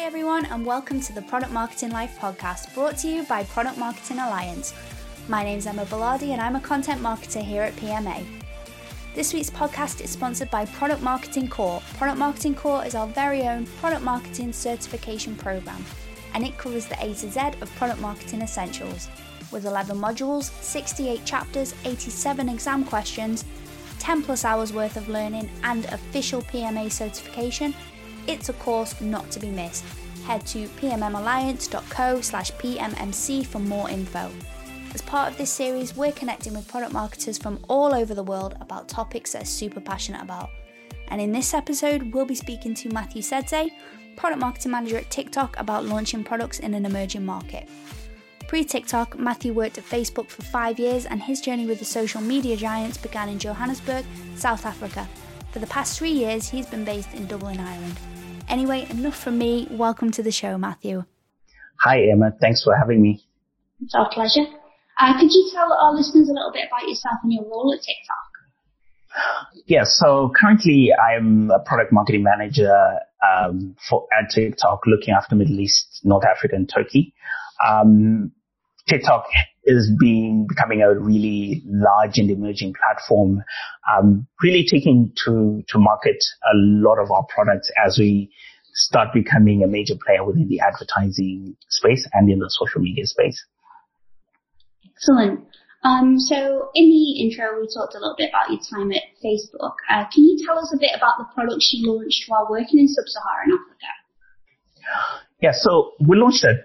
Hi, everyone, and welcome to the Product Marketing Life podcast brought to you by Product Marketing Alliance. My name is Emma Bellardi, and I'm a content marketer here at PMA. This week's podcast is sponsored by Product Marketing Core. Product Marketing Core is our very own product marketing certification program, and it covers the A to Z of product marketing essentials. With 11 modules, 68 chapters, 87 exam questions, 10 plus hours worth of learning, and official PMA certification, it's a course not to be missed. Head to pmmalliance.co slash pmmc for more info. As part of this series, we're connecting with product marketers from all over the world about topics they're super passionate about. And in this episode, we'll be speaking to Mathew Sedze, product marketing manager at TikTok, about launching products in an emerging market. Pre TikTok, Mathew worked at Facebook for five years, and his journey with the social media giants began in Johannesburg, South Africa. For the past three years, he's been based in Dublin, Ireland. Anyway, enough from me. Welcome to the show, Mathew. Hi, Emma. Thanks for having me. It's our pleasure. Uh, could you tell our listeners a little bit about yourself and your role at TikTok? Yeah, so currently I'm a product marketing manager um, for at TikTok, looking after Middle East, North Africa, and Turkey. Um, TikTok is being becoming a really large and emerging platform, um, really taking to to market a lot of our products as we start becoming a major player within the advertising space and in the social media space. Excellent. Um, so in the intro, we talked a little bit about your time at Facebook. Uh, can you tell us a bit about the products you launched while working in sub-Saharan Africa? Yeah, so we launched a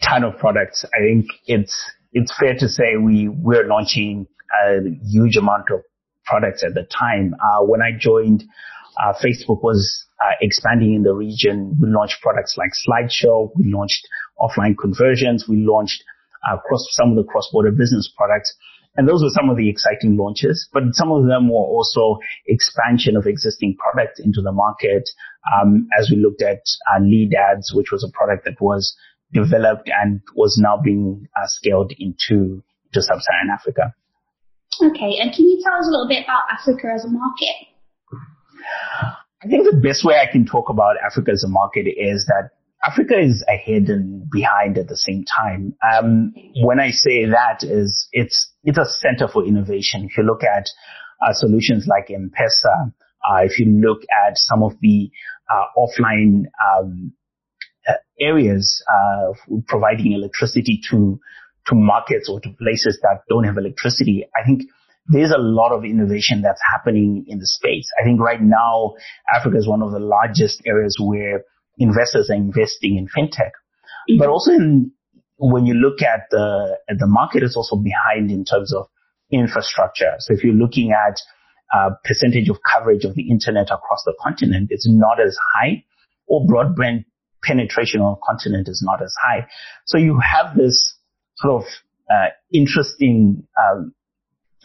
ton of products. I think it's it's fair to say we we're launching a huge amount of products at the time. Uh, when I joined, uh, Facebook was uh, expanding in the region. We launched products like Slideshow. We launched offline conversions. We launched uh, some of the cross-border business products. And those were some of the exciting launches, but some of them were also expansion of existing products into the market. Um, as we looked at uh, lead ads, which was a product that was developed and was now being uh, scaled into to sub-Saharan Africa. Okay, and can you tell us a little bit about Africa as a market? I think the best way I can talk about Africa as a market is that Africa is ahead and behind at the same time. Um, when I say that is it's it's a center for innovation. If you look at uh, solutions like M-Pesa, uh, if you look at some of the uh, offline um, areas uh, providing electricity to to markets or to places that don't have electricity, I think there's a lot of innovation that's happening in the space. I think right now Africa is one of the largest areas where investors are investing in fintech. Mm-hmm. But also in, when you look at the, at the market is also behind in terms of infrastructure. So if you're looking at uh, percentage of coverage of the internet across the continent, it's not as high or broadband penetration on the continent is not as high. So you have this sort of uh, interesting um,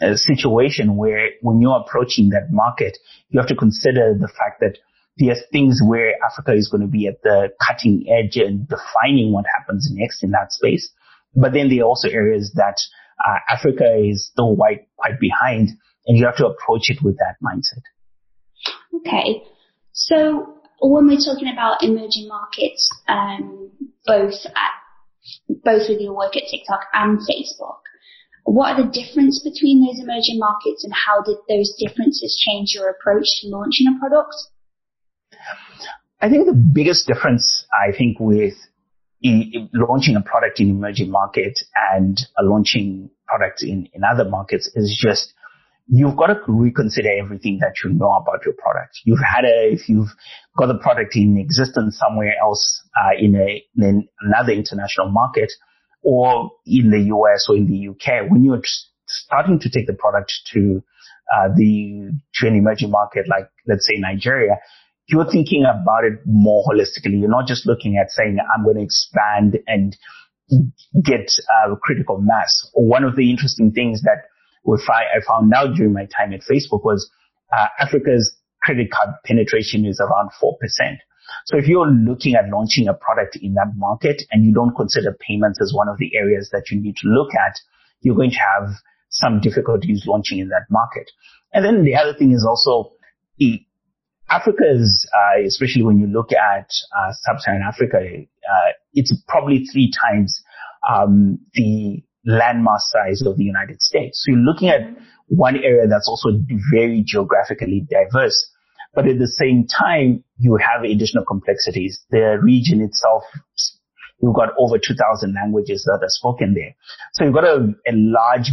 uh, situation where when you're approaching that market, you have to consider the fact that there's things where Africa is going to be at the cutting edge and defining what happens next in that space. But then there are also areas that uh, Africa is still quite, quite behind and you have to approach it with that mindset. Okay. So when we're talking about emerging markets, um, both at, both with your work at TikTok and Facebook, what are the difference between those emerging markets and how did those differences change your approach to launching a product? I think the biggest difference, I think, with launching a product in emerging market and launching products in, in other markets is just you've got to reconsider everything that you know about your product. You've had a, if you've got the product in existence somewhere else, uh, in a, in another international market or in the US or in the UK, when you're starting to take the product to, uh, the, to an emerging market like, let's say Nigeria, you're thinking about it more holistically. You're not just looking at saying, I'm going to expand and get uh, critical mass. One of the interesting things that I found out during my time at Facebook was uh, Africa's credit card penetration is around 4%. So if you're looking at launching a product in that market and you don't consider payments as one of the areas that you need to look at, you're going to have some difficulties launching in that market. And then the other thing is also Africa is, uh, especially when you look at uh, sub-Saharan Africa, uh, it's probably three times um, the landmass size of the United States. So you're looking at one area that's also very geographically diverse. But at the same time, you have additional complexities. The region itself, you've got over 2,000 languages that are spoken there. So you've got a, a large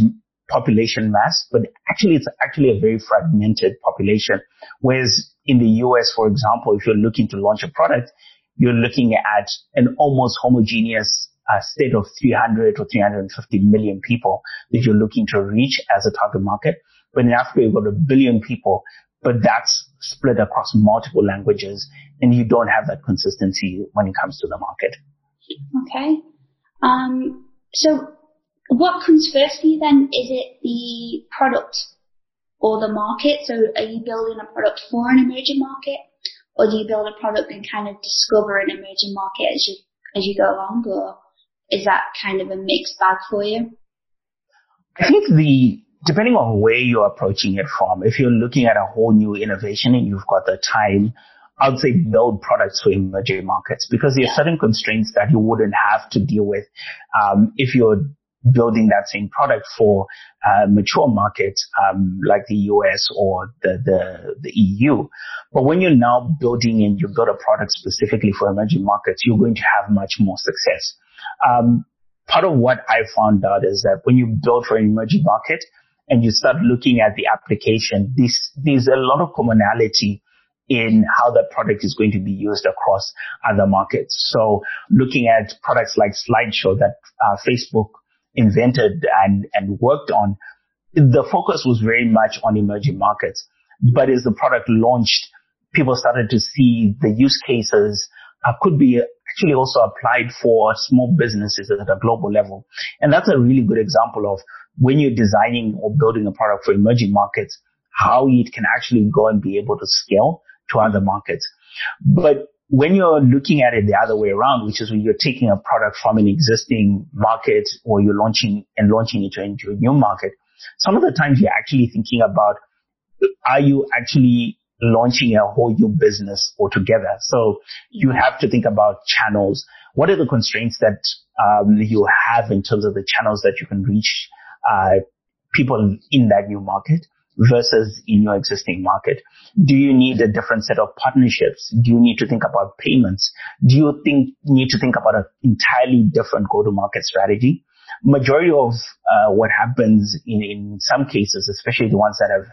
population mass, but actually it's actually a very fragmented population. Whereas in the US, for example, if you're looking to launch a product, you're looking at an almost homogeneous uh, state of 300 or 350 million people that you're looking to reach as a target market. But in Africa, you've got a billion people, but that's split across multiple languages and you don't have that consistency when it comes to the market. Okay. Um, so what comes first for you then? Is it the product or the market? So are you building a product for an emerging market or do you build a product and kind of discover an emerging market as you, as you go along or is that kind of a mixed bag for you? I think the, depending on where you're approaching it from, if you're looking at a whole new innovation and you've got the time, I would say build products for emerging markets because there are certain constraints that you wouldn't have to deal with um, if you're building that same product for uh, mature markets um, like the US or the, the, the EU. But when you're now building and you build a product specifically for emerging markets, you're going to have much more success. Um, part of what I found out is that when you build for an emerging market and you start looking at the application, this, there's a lot of commonality in how that product is going to be used across other markets. So looking at products like Slideshow that uh, Facebook invented and, and worked on, the focus was very much on emerging markets. But as the product launched, people started to see the use cases uh, could be actually also applied for small businesses at a global level. And that's a really good example of when you're designing or building a product for emerging markets, how it can actually go and be able to scale to other markets. But when you're looking at it the other way around, which is when you're taking a product from an existing market or you're launching and launching it into a new market, some of the times you're actually thinking about, are you actually launching a whole new business altogether? So you have to think about channels. What are the constraints that um, you have in terms of the channels that you can reach uh, people in that new market? Versus in your existing market? Do you need a different set of partnerships? Do you need to think about payments? Do you think need to think about an entirely different go-to-market strategy? Majority of uh, what happens in, in some cases, especially the ones that have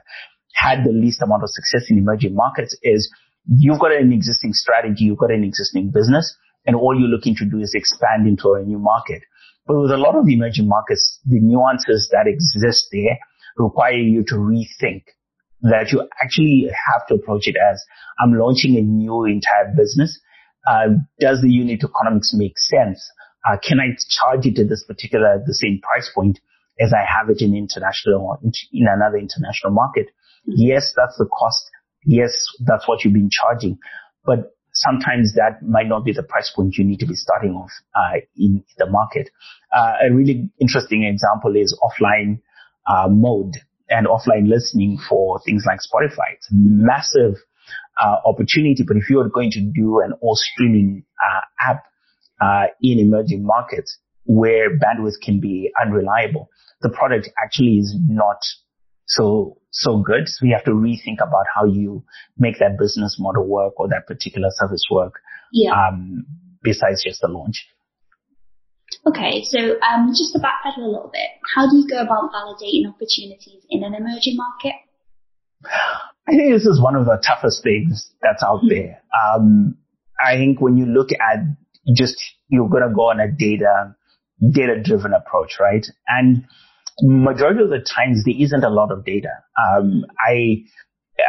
had the least amount of success in emerging markets is you've got an existing strategy, you've got an existing business, and all you're looking to do is expand into a new market. But with a lot of emerging markets, the nuances that exist there require you to rethink that you actually have to approach it as I'm launching a new entire business. Uh, does the unit economics make sense? Uh, can I charge it at this particular, the same price point as I have it in international, or in another international market? Yes, that's the cost. Yes, that's what you've been charging, but sometimes that might not be the price point you need to be starting off uh, in the market. Uh, a really interesting example is offline uh, mode and offline listening for things like Spotify. It's a massive uh, opportunity, but if you're going to do an all streaming uh, app uh, in emerging markets where bandwidth can be unreliable, the product actually is not so so good. So you have to rethink about how you make that business model work or that particular service work. Yeah. Um, besides just the launch. Okay, so um, just to backpedal a little bit, how do you go about validating opportunities in an emerging market? I think this is one of the toughest things that's out mm-hmm. there. Um, I think when you look at just you're going to go on a data data driven approach, right? And majority of the times there isn't a lot of data. Um, I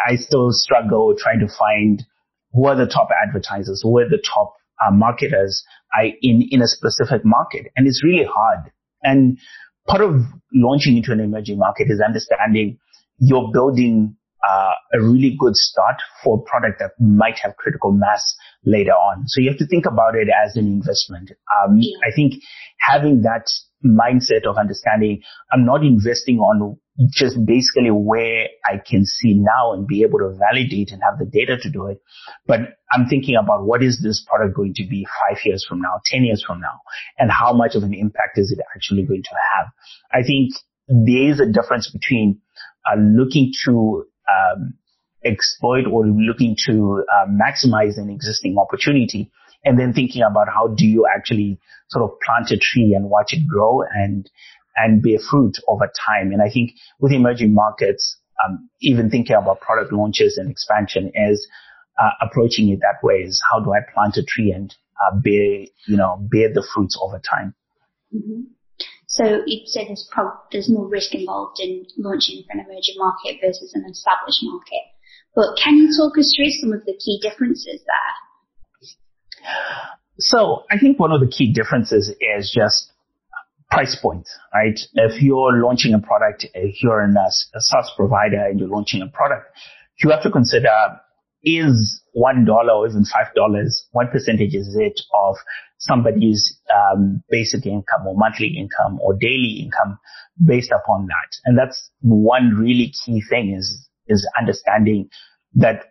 I still struggle trying to find who are the top advertisers, who are the top uh, marketers I, in, in a specific market. And it's really hard. And part of launching into an emerging market is understanding you're building uh, a really good start for a product that might have critical mass later on. So you have to think about it as an investment. Um, I think having that mindset of understanding I'm not investing on just basically where I can see now and be able to validate and have the data to do it. But I'm thinking about what is this product going to be five years from now, 10 years from now, and how much of an impact is it actually going to have? I think there is a difference between uh, looking to um, exploit or looking to uh, maximize an existing opportunity and then thinking about how do you actually sort of plant a tree and watch it grow and and bear fruit over time. And I think with emerging markets, um, even thinking about product launches and expansion is uh, approaching it that way is how do I plant a tree and uh, bear, you know, bear the fruits over time. Mm-hmm. So you'd say there's, prob- there's more risk involved in launching for an emerging market versus an established market. But can you talk us through some of the key differences there? So I think one of the key differences is just price point, right? If you're launching a product, if you're in a, a SaaS provider and you're launching a product, you have to consider is one dollar or even five dollars, what percentage is it of somebody's um, basic income or monthly income or daily income based upon that? And that's one really key thing is is understanding that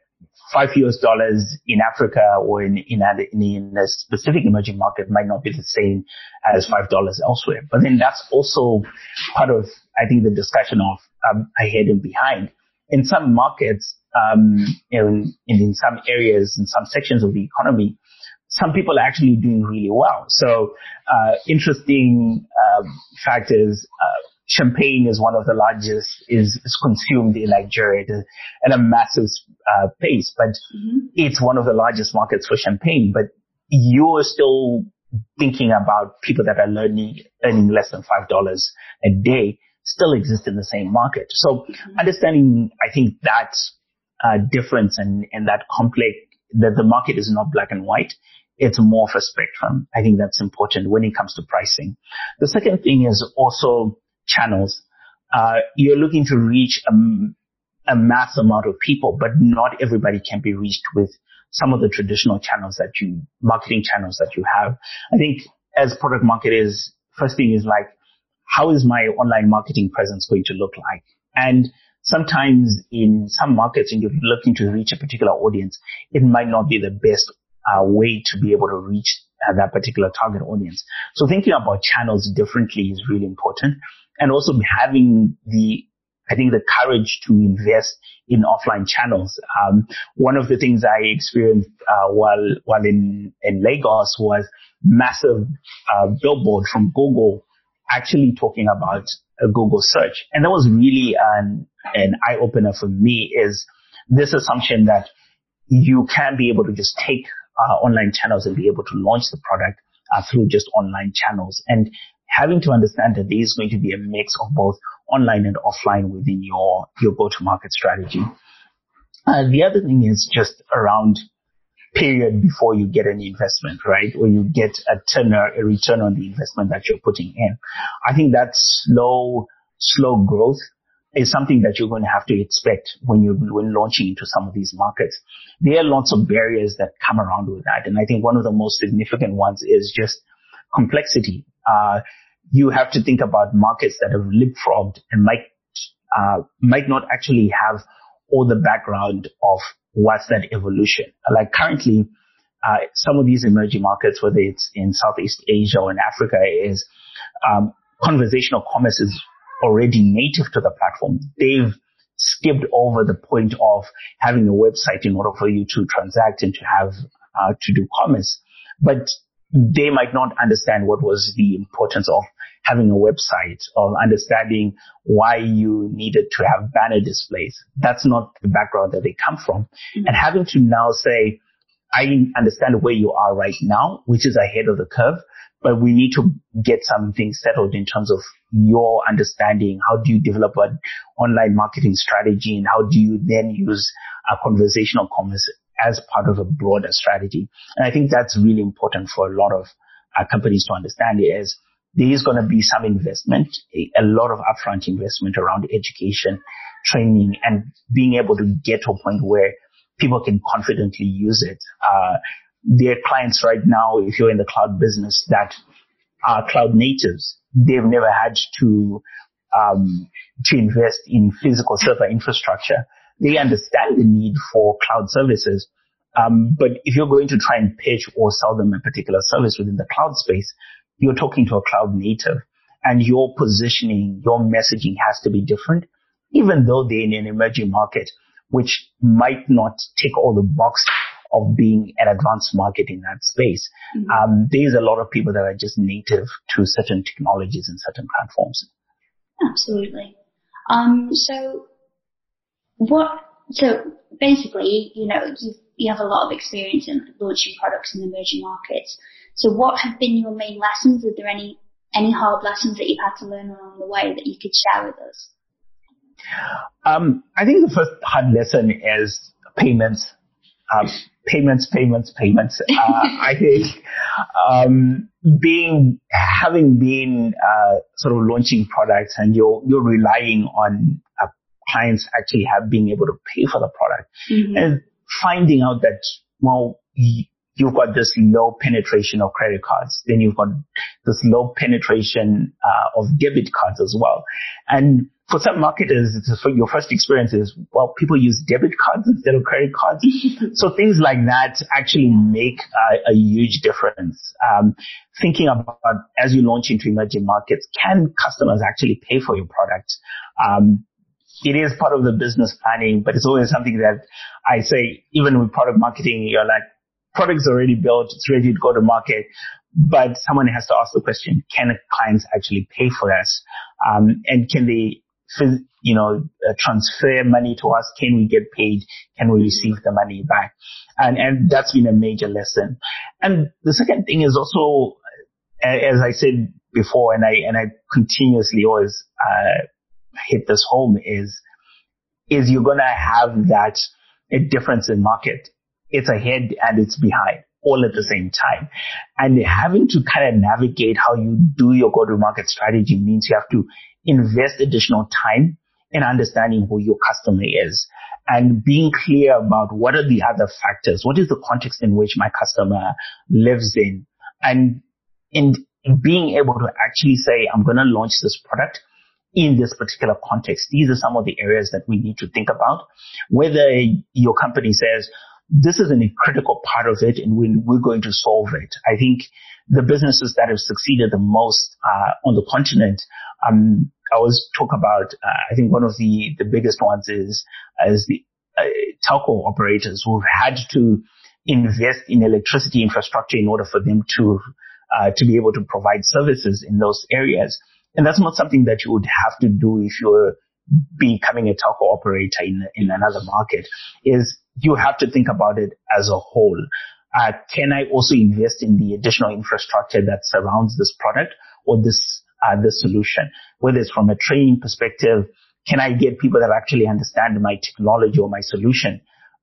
five US dollars in Africa or in, in, a, in a specific emerging market might not be the same as five dollars elsewhere. But then that's also part of, I think, the discussion of um, ahead and behind. In some markets, um, in, in some areas, in some sections of the economy, some people are actually doing really well. So, uh, interesting uh, fact is, uh, champagne is one of the largest, is, is consumed in Nigeria at a massive uh, pace, but mm-hmm. it's one of the largest markets for champagne. But you're still thinking about people that are learning, earning less than $5 a day still exist in the same market. So mm-hmm. understanding, I think that uh, difference and, and that complex, that the market is not black and white. It's more of a spectrum. I think that's important when it comes to pricing. The second thing is also channels, uh, you're looking to reach a, a mass amount of people, but not everybody can be reached with some of the traditional channels that you, marketing channels that you have. I think as product marketers, first thing is like, how is my online marketing presence going to look like? And sometimes in some markets and you're looking to reach a particular audience, it might not be the best uh, way to be able to reach uh, that particular target audience. So thinking about channels differently is really important and also having the I think the courage to invest in offline channels. Um, one of the things I experienced uh, while while in in Lagos was massive uh, billboard from Google actually talking about a Google search, and that was really an an eye opener for me. Is this assumption that you can be able to just take uh, online channels and be able to launch the product uh, through just online channels, and having to understand that there is going to be a mix of both online and offline within your, your go-to-market strategy. Uh, the other thing is just around period before you get any investment, right? Or you get a turn, a return on the investment that you're putting in. I think that slow, slow growth is something that you're going to have to expect when you're when launching into some of these markets. There are lots of barriers that come around with that. And I think one of the most significant ones is just complexity. Uh, you have to think about markets that have leapfrogged and might uh, might not actually have all the background of what's that evolution. Like currently, uh, some of these emerging markets, whether it's in Southeast Asia or in Africa, is um, conversational commerce is already native to the platform. They've skipped over the point of having a website in order for you to transact and to have uh, to do commerce. But they might not understand what was the importance of having a website or understanding why you needed to have banner displays. That's not the background that they come from. Mm-hmm. And having to now say, I understand where you are right now, which is ahead of the curve, but we need to get something settled in terms of your understanding. How do you develop an online marketing strategy and how do you then use a conversational commerce as part of a broader strategy. And I think that's really important for a lot of uh, companies to understand is there is going to be some investment, a, a, lot of upfront investment around education, training, and being able to get to a point where people can confidently use it. Uh, there are clients right now, if you're in the cloud business, that are cloud natives. They've never had to um, to invest in physical server infrastructure. They understand the need for cloud services. Um, but if you're going to try and pitch or sell them a particular service within the cloud space, you're talking to a cloud native and your positioning, your messaging has to be different, even though they're in an emerging market, which might not tick all the boxes of being an advanced market in that space. Mm-hmm. Um, there's a lot of people that are just native to certain technologies and certain platforms. Absolutely. Um, so what, so basically, you know, you, you have a lot of experience in launching products in emerging markets. So what have been your main lessons? Are there any, any hard lessons that you've had to learn along the way that you could share with us? Um, I think the first hard lesson is payments. Um, payments, payments, payments. Uh, I think um, being having been uh, sort of launching products and you're you're relying on uh, clients actually have being able to pay for the product mm-hmm. and finding out that well you've got this low penetration of credit cards. Then you've got this low penetration uh, of debit cards as well. And for some marketers, for your first experience is, well, people use debit cards instead of credit cards. so things like that actually make uh, a huge difference. Um, thinking about as you launch into emerging markets, can customers actually pay for your product? Um, it is part of the business planning, but it's always something that I say, even with product marketing, you're like, product's already built, it's ready to go to market, but someone has to ask the question, can clients actually pay for us? Um, and can they, you know, uh, transfer money to us? Can we get paid? Can we receive the money back? And, and that's been a major lesson. And the second thing is also, as I said before, and I, and I continuously always, uh, hit this home is, is you're going to have that a difference in market. It's ahead and it's behind all at the same time. And having to kind of navigate how you do your go-to-market strategy means you have to invest additional time in understanding who your customer is and being clear about what are the other factors, what is the context in which my customer lives in, and in being able to actually say, I'm going to launch this product in this particular context. These are some of the areas that we need to think about. Whether your company says, this is a critical part of it and we, we're going to solve it. I think the businesses that have succeeded the most uh, on the continent, um, I always talk about, uh, I think one of the, the biggest ones is, is the uh, telco operators who've had to invest in electricity infrastructure in order for them to, uh, to be able to provide services in those areas. And that's not something that you would have to do if you're becoming a telco operator in, in another market is you have to think about it as a whole. Uh, can I also invest in the additional infrastructure that surrounds this product or this uh, this solution? Whether it's from a training perspective, can I get people that actually understand my technology or my solution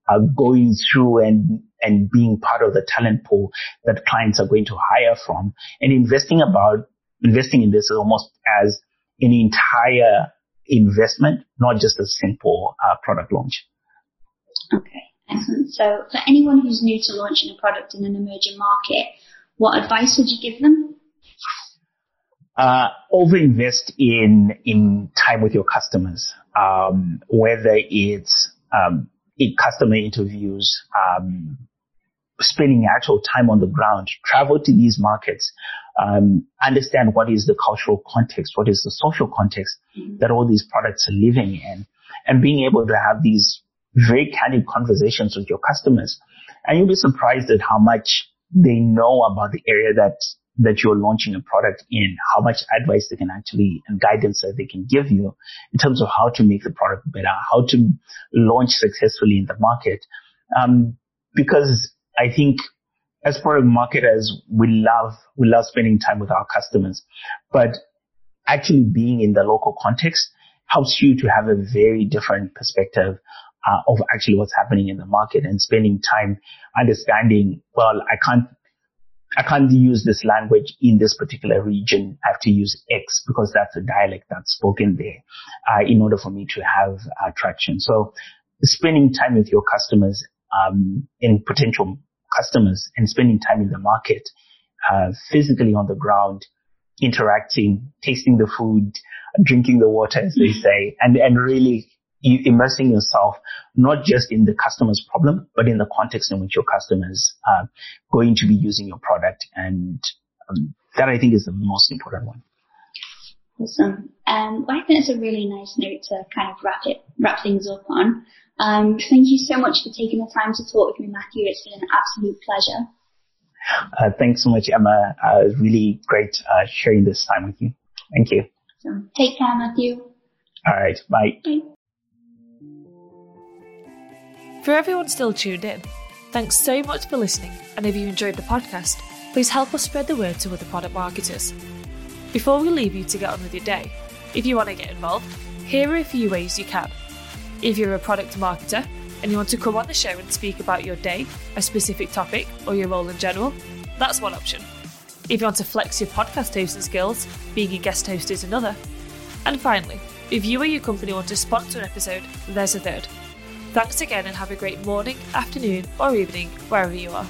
uh, going through and and being part of the talent pool that clients are going to hire from and investing about investing in this is almost as an entire investment, not just a simple uh, product launch. Okay, excellent. So for anyone who's new to launching a product in an emerging market, what advice would you give them? Uh, overinvest in in time with your customers, um, whether it's um, in customer interviews, um, spending actual time on the ground, travel to these markets, um, understand what is the cultural context, what is the social context mm-hmm. that all these products are living in, and being able to have these very candid conversations with your customers. And you'll be surprised at how much they know about the area that that you're launching a product in, how much advice they can actually and guidance that they can give you in terms of how to make the product better, how to launch successfully in the market. Um, because I think as product marketers, we love, we love spending time with our customers, but actually being in the local context helps you to have a very different perspective uh, of actually what's happening in the market and spending time understanding, well, I can't, I can't use this language in this particular region. I have to use X because that's a dialect that's spoken there, uh, in order for me to have uh, traction. So spending time with your customers, um, in potential customers and spending time in the market, uh, physically on the ground interacting, tasting the food, drinking the water, as they say, and, and really immersing yourself not just in the customer's problem, but in the context in which your customers are going to be using your product. And um, that I think is the most important one. Awesome. Um, well, I think it's a really nice note to kind of wrap it, wrap things up on. Um, thank you so much for taking the time to talk with me, Mathew. It's been an absolute pleasure. Uh, thanks so much, Emma. Uh, really great uh, sharing this time with you. Thank you. Awesome. Take care, Mathew. All right. Bye. Bye. For everyone still tuned in, thanks so much for listening. And if you enjoyed the podcast, please help us spread the word to other product marketers. Before we leave you to get on with your day, if you want to get involved, here are a few ways you can. If you're a product marketer and you want to come on the show and speak about your day, a specific topic, or your role in general, that's one option. If you want to flex your podcast hosting skills, being a guest host is another. And finally, if you or your company want to sponsor an episode, there's a third. Thanks again and have a great morning, afternoon, or evening, wherever you are.